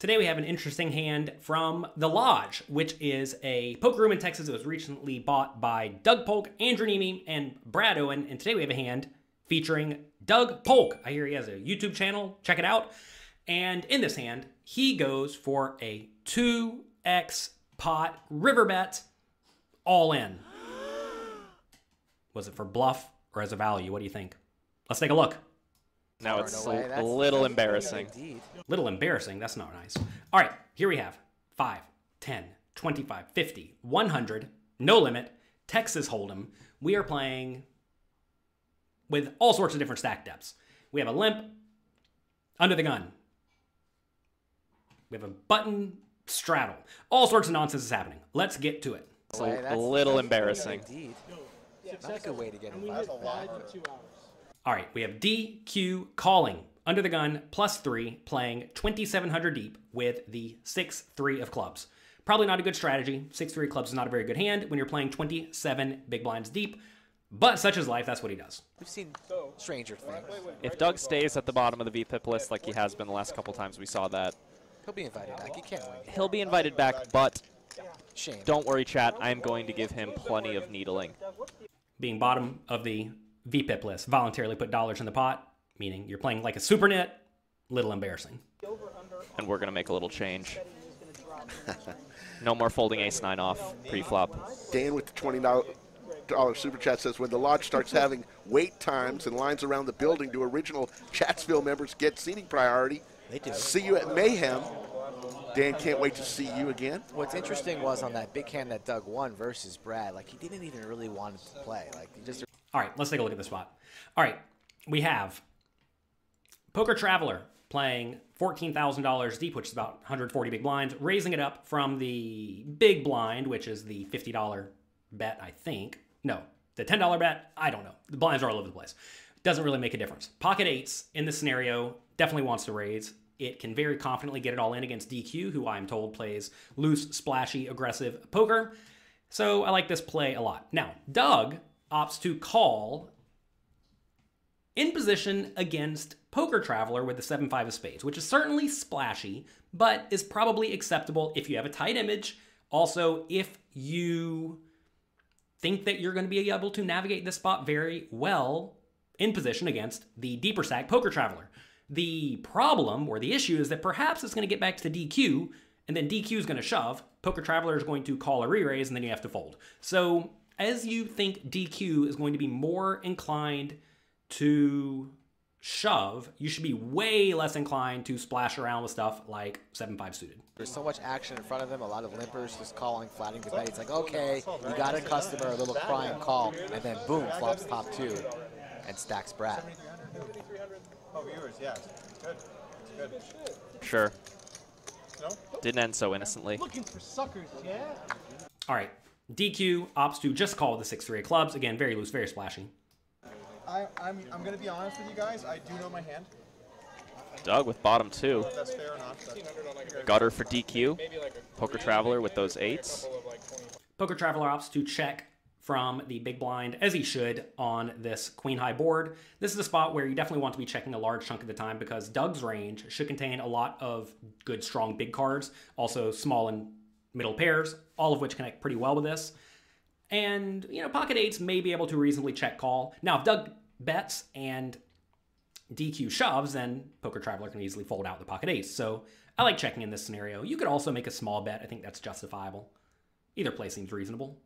Today we have an interesting hand from The Lodge, which is a poker room in Texas that was recently bought by Doug Polk, Andrew Neeme, and Brad Owen. And today we have a hand featuring Doug Polk. I hear he has a YouTube channel. Check it out. And in this hand, he goes for a 2x pot river bet all in. Was it for bluff or as a value? What do you think? Let's take a look. Now Far it's away, a that's- little that's embarrassing. Indeed. Little embarrassing. That's not nice. All right, here we have 5, 10, 25, 50, 100, no limit, Texas Hold'em. We are playing with all sorts of different stack depths. We have a limp, under the gun. We have a button straddle. All sorts of nonsense is happening. Let's get to it. It's a, that's- little that's embarrassing. Indeed. Not a good way to get And we involved. All right, we have DQ calling under the gun plus three, playing 2,700 deep with the 6 3 of clubs. Probably not a good strategy. 6 3 clubs is not a very good hand when you're playing 27 big blinds deep, but such is life, that's what he does. We've seen stranger things. If Doug stays at the bottom of the VPIP list like he has been the last couple times we saw that, He'll be invited back. He can't win. he'll be invited back, but Shame. don't worry, chat. I am going to give him plenty of needling. Being bottom of the VPIP list, voluntarily put dollars in the pot, meaning you're playing like a super nit, little embarrassing. And we're going to make a little change. no more folding ace nine off pre-flop. Dan with the twenty dollar super chat says when the lodge starts having wait times and lines around the building, do original Chatsville members get seating priority? They do. See you at Mayhem. Dan can't wait to see you again. What's interesting was on that big hand that Doug won versus Brad, like he didn't even really want to play. Like he just All right, let's take a look at the spot. All right, we have Poker Traveler playing $14,000 deep, which is about 140 big blinds, raising it up from the big blind, which is the $50 bet, I think. No, the $10 bet, I don't know. The blinds are all over the place. Doesn't really make a difference. Pocket eights in this scenario definitely wants to raise. It can very confidently get it all in against DQ, who I'm told plays loose, splashy, aggressive poker. So I like this play a lot. Now, Doug opts to call in position against Poker Traveler with the 7 5 of spades, which is certainly splashy, but is probably acceptable if you have a tight image. Also, if you think that you're going to be able to navigate this spot very well in position against the deeper stack Poker Traveler. The problem or the issue is that perhaps it's going to get back to the DQ, and then DQ is going to shove. Poker Traveler is going to call a re raise, and then you have to fold. So, as you think DQ is going to be more inclined to shove, you should be way less inclined to splash around with stuff like 7 5 suited. there's so much action in front of him. A lot of limpers just calling, flatting the bet. He's like, okay, you got a customer, a little crying call, and then boom, flops top two, and stacks Brad. Oh, viewers, yeah. Good. Good. Sure. Didn't end so innocently. Looking for suckers, yeah? All right, DQ opts to just call the 6 3 of clubs. Again, very loose, very splashy. I, I'm, I'm going to be honest with you guys. I do know my hand. Doug with bottom two. That's fair or Gutter for DQ. Poker Traveler with those eights. Poker Traveler opts to check from the big blind, as he should, on this queen high board. This is a spot where you definitely want to be checking a large chunk of the time because Doug's range should contain a lot of good, strong big cards, also small and middle pairs, all of which connect pretty well with this. And, you know, pocket eights may be able to reasonably check call. Now, if Doug bets and DQ shoves, then Poker Traveler can easily fold out the pocket eights. So I like checking in this scenario. You could also make a small bet. I think that's justifiable. Either play seems reasonable.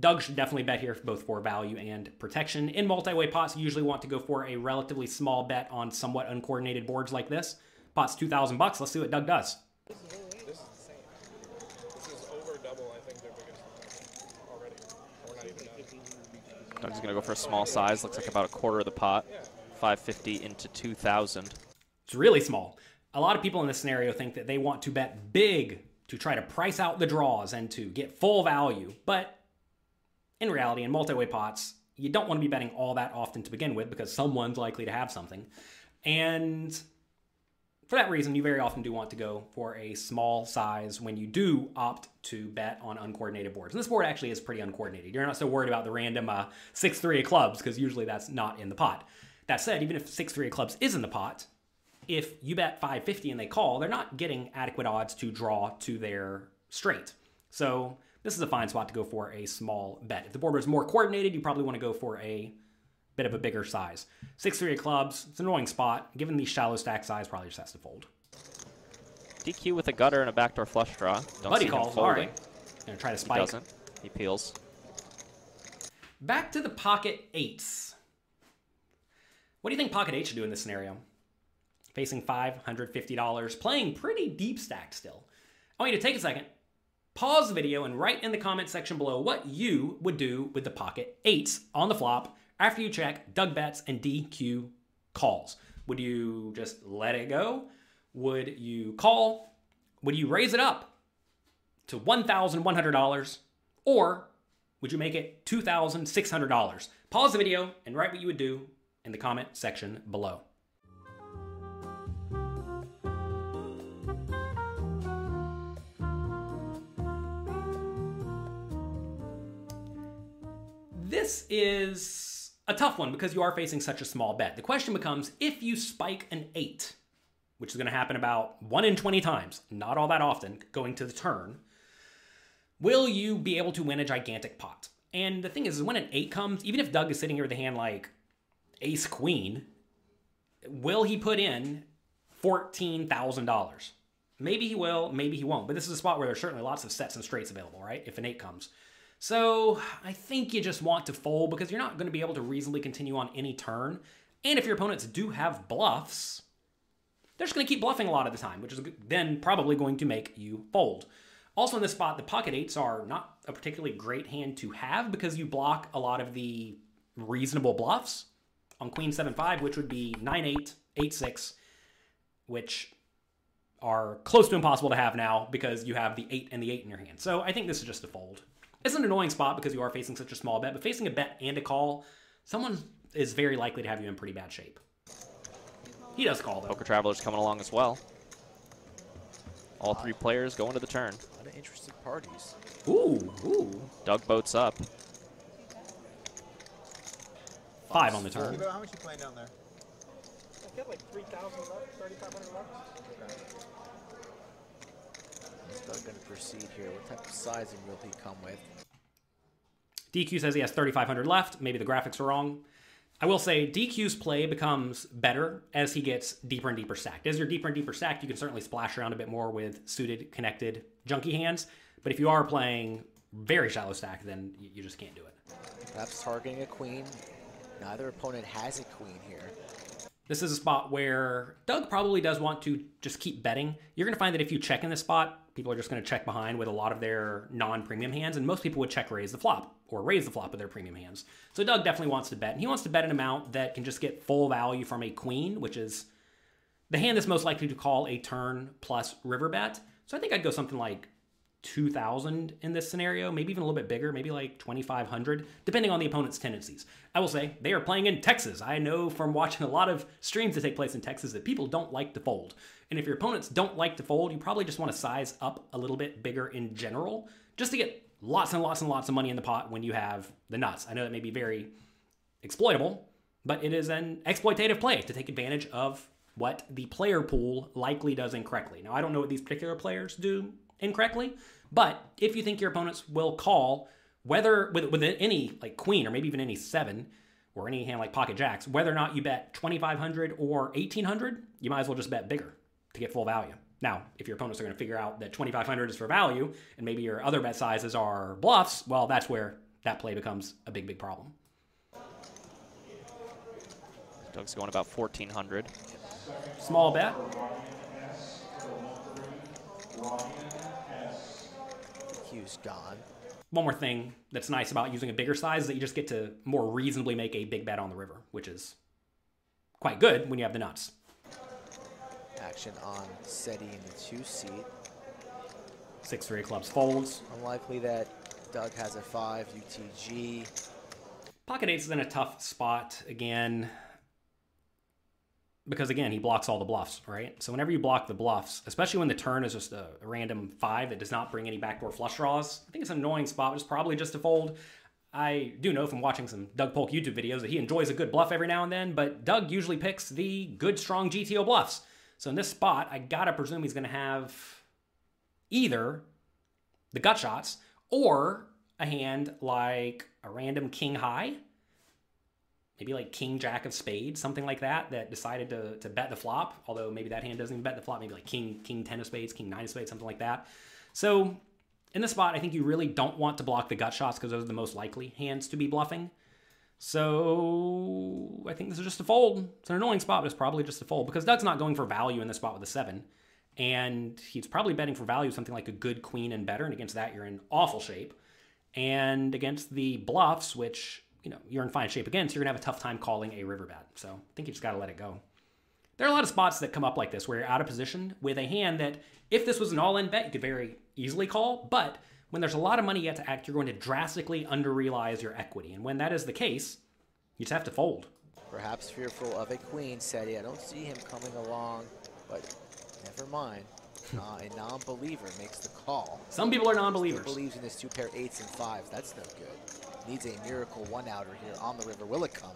Doug should definitely bet here both for value and protection. In multi-way pots, you usually want to go for a relatively small bet on somewhat uncoordinated boards like this. Pot's 2,000 bucks. Let's see what Doug does. Doug's going to go for a small size. Looks like about a quarter of the pot. 550 into 2,000. It's really small. A lot of people in this scenario think that they want to bet big to try to price out the draws and to get full value. But in reality, in multi-way pots, you don't want to be betting all that often to begin with because someone's likely to have something. And for that reason, you very often do want to go for a small size when you do opt to bet on uncoordinated boards. And this board actually is pretty uncoordinated. You're not so worried about the random uh, 6 3 of clubs because usually that's not in the pot. That said, even if 6 3 of clubs is in the pot, if you bet 550 and they call, they're not getting adequate odds to draw to their straight. So this is a fine spot to go for a small bet. If the board was more coordinated, you probably want to go for a bit of a bigger size. 6-3 of clubs, it's an annoying spot. Given the shallow stack size, probably just has to fold. DQ with a gutter and a backdoor flush draw. Don't Buddy calls, alright. Gonna try to He spike. doesn't. He peels. Back to the pocket eights. What do you think pocket eight should do in this scenario? Facing $550, playing pretty deep stacked still. I want you to take a second, pause the video, and write in the comment section below what you would do with the pocket eights on the flop after you check Doug bets and DQ calls. Would you just let it go? Would you call? Would you raise it up to $1,100? Or would you make it $2,600? Pause the video and write what you would do in the comment section below. This is a tough one because you are facing such a small bet. The question becomes if you spike an 8, which is going to happen about 1 in 20 times, not all that often, going to the turn, will you be able to win a gigantic pot? And the thing is, is when an 8 comes, even if Doug is sitting here with a hand like ace queen, will he put in $14,000? Maybe he will, maybe he won't. But this is a spot where there's certainly lots of sets and straights available, right? If an 8 comes. So I think you just want to fold because you're not going to be able to reasonably continue on any turn. And if your opponents do have bluffs, they're just going to keep bluffing a lot of the time, which is then probably going to make you fold. Also in this spot, the pocket eights are not a particularly great hand to have because you block a lot of the reasonable bluffs on queen 7-5, which would be 9-8, 8-6, which are close to impossible to have now because you have the 8 and the 8 in your hand. So I think this is just a fold. It's an annoying spot because you are facing such a small bet, but facing a bet and a call, someone is very likely to have you in pretty bad shape. He does call though. Poker Traveler's coming along as well. All three players going to the turn. A lot of interested parties. Ooh, ooh. Doug boats up. Five on the turn. How much you playing down there? I got like 3,000 bucks, 3,500 bucks. Is Doug going to proceed here? What type of sizing will he come with? DQ says he has 3,500 left. Maybe the graphics are wrong. I will say DQ's play becomes better as he gets deeper and deeper stacked. As you're deeper and deeper stacked, you can certainly splash around a bit more with suited, connected, junky hands. But if you are playing very shallow stack, then you just can't do it. Perhaps targeting a queen. Neither opponent has a queen here. This is a spot where Doug probably does want to just keep betting. You're going to find that if you check in this spot, people are just going to check behind with a lot of their non-premium hands, and most people would check raise the flop or raise the flop with their premium hands. So Doug definitely wants to bet, and he wants to bet an amount that can just get full value from a queen, which is the hand that's most likely to call a turn plus river bet. So I think I'd go something like 2000 in this scenario, maybe even a little bit bigger, maybe like 2500, depending on the opponent's tendencies. I will say they are playing in Texas. I know from watching a lot of streams that take place in Texas that people don't like to fold. And if your opponents don't like to fold, you probably just want to size up a little bit bigger in general, just to get lots and lots and lots of money in the pot when you have the nuts. I know that may be very exploitable, but it is an exploitative play to take advantage of what the player pool likely does incorrectly. Now, I don't know what these particular players do incorrectly, but if you think your opponents will call, whether with, with any like queen or maybe even any seven or any hand like pocket jacks, whether or not you bet 2500 or 1800, you might as well just bet bigger to get full value. Now, if your opponents are going to figure out that 2500 is for value and maybe your other bet sizes are bluffs, well, that's where that play becomes a big, big problem. Doug's going about 1400. Small bet. Q's gone. One more thing that's nice about using a bigger size is that you just get to more reasonably make a big bet on the river, which is quite good when you have the nuts. Action on SETI in the two seat. Six three clubs folds. Unlikely that Doug has a five UTG. Pocket eights is in a tough spot again. Because again, he blocks all the bluffs, right? So whenever you block the bluffs, especially when the turn is just a, random five that does not bring any backdoor flush draws, I think it's an annoying spot. It's probably just a fold. I do know from watching some Doug Polk YouTube videos that he enjoys a good bluff every now and then, but Doug usually picks the good, strong GTO bluffs. So in this spot, I gotta presume he's gonna have either the gut shots or a hand like a random king high, maybe like king jack of spades, something like that, that decided to, to bet the flop. Although maybe that hand doesn't even bet the flop, maybe like king king ten of spades, king nine of spades, something like that. So in the spot, I think you really don't want to block the gut shots because those are the most likely hands to be bluffing. So I think this is just a fold. It's an annoying spot, but it's probably just a fold because Doug's not going for value in this spot with a seven. And he's probably betting for value something like a good queen and better. And against that, you're in awful shape. And against the bluffs, which you know you're in fine shape again, so you're gonna have a tough time calling a river bet. So I think you just gotta let it go. There are a lot of spots that come up like this where you're out of position with a hand that, if this was an all-in bet, you could very easily call. But when there's a lot of money yet to act, you're going to drastically under-realize your equity. And when that is the case, you just have to fold. Perhaps fearful of a queen, Seti. I don't see him coming along, but never mind. Uh, a non-believer makes the call. Some people are non-believers. believes in this two pair eights and fives. That's no good. Needs a miracle one outer here on the river. Will it come?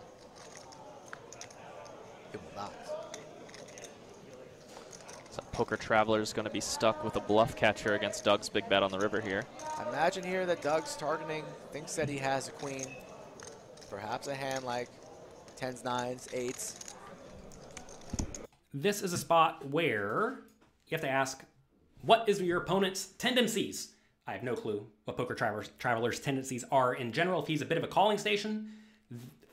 It will not. So Poker is going to be stuck with a bluff catcher against Doug's big bet on the river here. I imagine here that Doug's targeting, thinks that he has a queen. Perhaps a hand like tens, nines, eights. This is a spot where you have to ask, what is your opponent's tendencies? I have no clue what Poker Traveler's, Traveler's tendencies are in general. If he's a bit of a calling station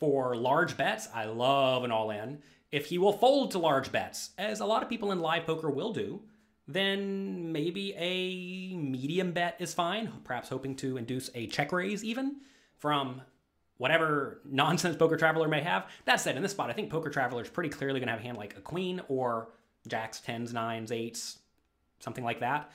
for large bets, I love an all-in. If he will fold to large bets, as a lot of people in live poker will do, then maybe a medium bet is fine, perhaps hoping to induce a check raise even from whatever nonsense Poker Traveler may have. That said, in this spot, I think Poker Traveler is pretty clearly going to have a hand like a queen or jacks, tens, nines, eights, something like that.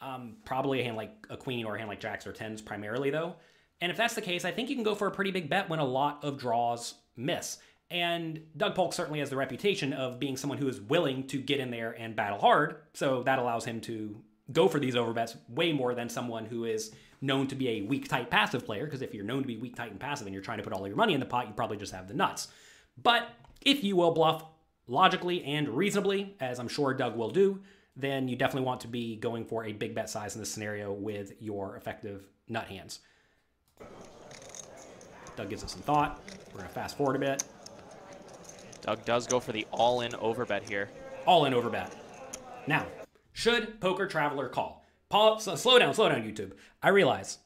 Um, probably a hand like a queen or a hand like jacks or tens primarily, though. And if that's the case, I think you can go for a pretty big bet when a lot of draws miss. And Doug Polk certainly has the reputation of being someone who is willing to get in there and battle hard. So that allows him to go for these overbets way more than someone who is known to be a weak, tight, passive player. Because if you're known to be weak, tight, and passive and you're trying to put all your money in the pot, you probably just have the nuts. But if you will bluff logically and reasonably, as I'm sure Doug will do, then you definitely want to be going for a big bet size in this scenario with your effective nut hands. Doug gives it some thought. We're going to fast forward a bit. Doug does go for the all-in overbet here. All in over bet. Now, should Poker Traveler call? Paul, so slow down, slow down, YouTube. I realize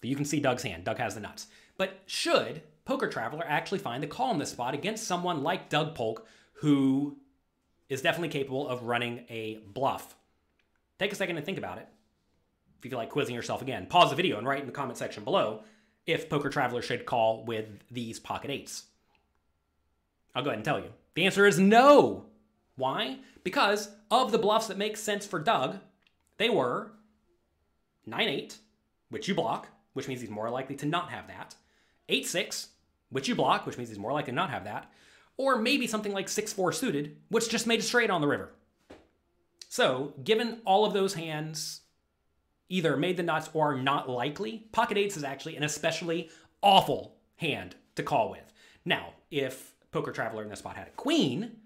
that you can see Doug's hand. Doug has the nuts. But should Poker Traveler actually find the call in this spot against someone like Doug Polk, who is definitely capable of running a bluff? Take a second and think about it. If you feel like quizzing yourself again, pause the video and write in the comment section below if Poker Traveler should call with these pocket eights. I'll go ahead and tell you. The answer is no. Why? Because of the bluffs that make sense for Doug, they were 9 8, which you block, which means he's more likely to not have that, 8 6, which you block, which means he's more likely to not have that, or maybe something like 6 4 suited, which just made a straight on the river. So, given all of those hands either made the nuts or are not likely, pocket eights is actually an especially awful hand to call with. Now, if Poker Traveler in this spot had a queen,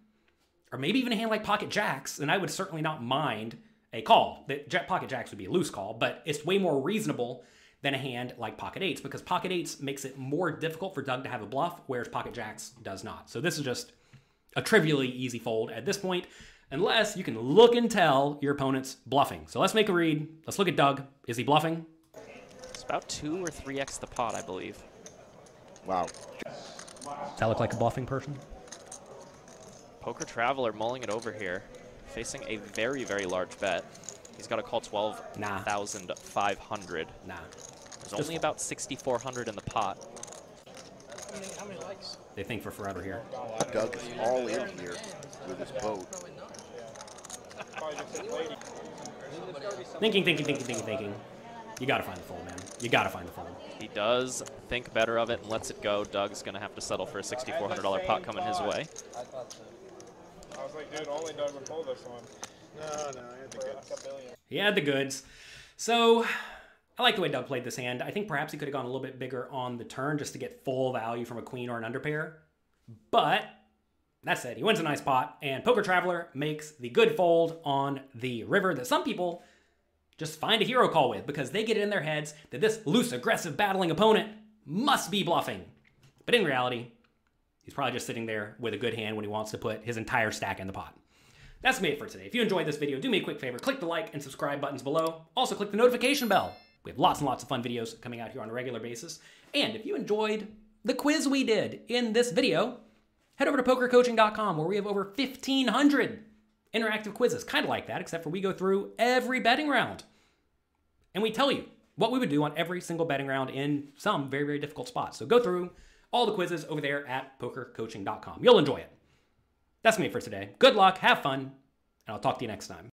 or maybe even a hand like Pocket Jacks, then I would certainly not mind a call. That Pocket Jacks would be a loose call, but it's way more reasonable than a hand like Pocket Eights because Pocket Eights makes it more difficult for Doug to have a bluff, whereas Pocket Jacks does not. So this is just a trivially easy fold at this point, unless you can look and tell your opponent's bluffing. So let's make a read. Let's look at Doug. Is he bluffing? It's about 2 or 3x the pot, I believe. Wow. Does that look like a bluffing person? Poker Traveler mulling it over here, facing a very, very large bet. He's got to call 12,500. Nah. There's only about 6,400 in the pot. How many, how many likes? They think for forever here. Doug is all in here with his boat. Probably just a lady. Thinking, thinking, thinking, thinking, thinking. You gotta find the fold, man. You gotta find the fold. He does think better of it and lets it go. Doug's going to have to settle for a $6,400 pot coming his way. I was like, dude, only Doug would pull this one. No, no, I had the goods. like a billion. He had the goods. So I like the way Doug played this hand. I think perhaps he could have gone a little bit bigger on the turn just to get full value from a queen or an underpair. But That said, he wins a nice pot, and Poker Traveler makes the good fold on the river that some people just find a hero call with because they get it in their heads that this loose, aggressive, battling opponent must be bluffing. But in reality, he's probably just sitting there with a good hand when he wants to put his entire stack in the pot. That's me for today. If you enjoyed this video, do me a quick favor, click the like and subscribe buttons below. Also, click the notification bell. We have lots and lots of fun videos coming out here on a regular basis. And if you enjoyed the quiz we did in this video, head over to pokercoaching.com where we have over 1,500 interactive quizzes, kind of like that, except for we go through every betting round. And we tell you what we would do on every single betting round in some very, very difficult spots. So go through all the quizzes over there at pokercoaching.com. You'll enjoy it. That's me for today. Good luck, have fun, and I'll talk to you next time.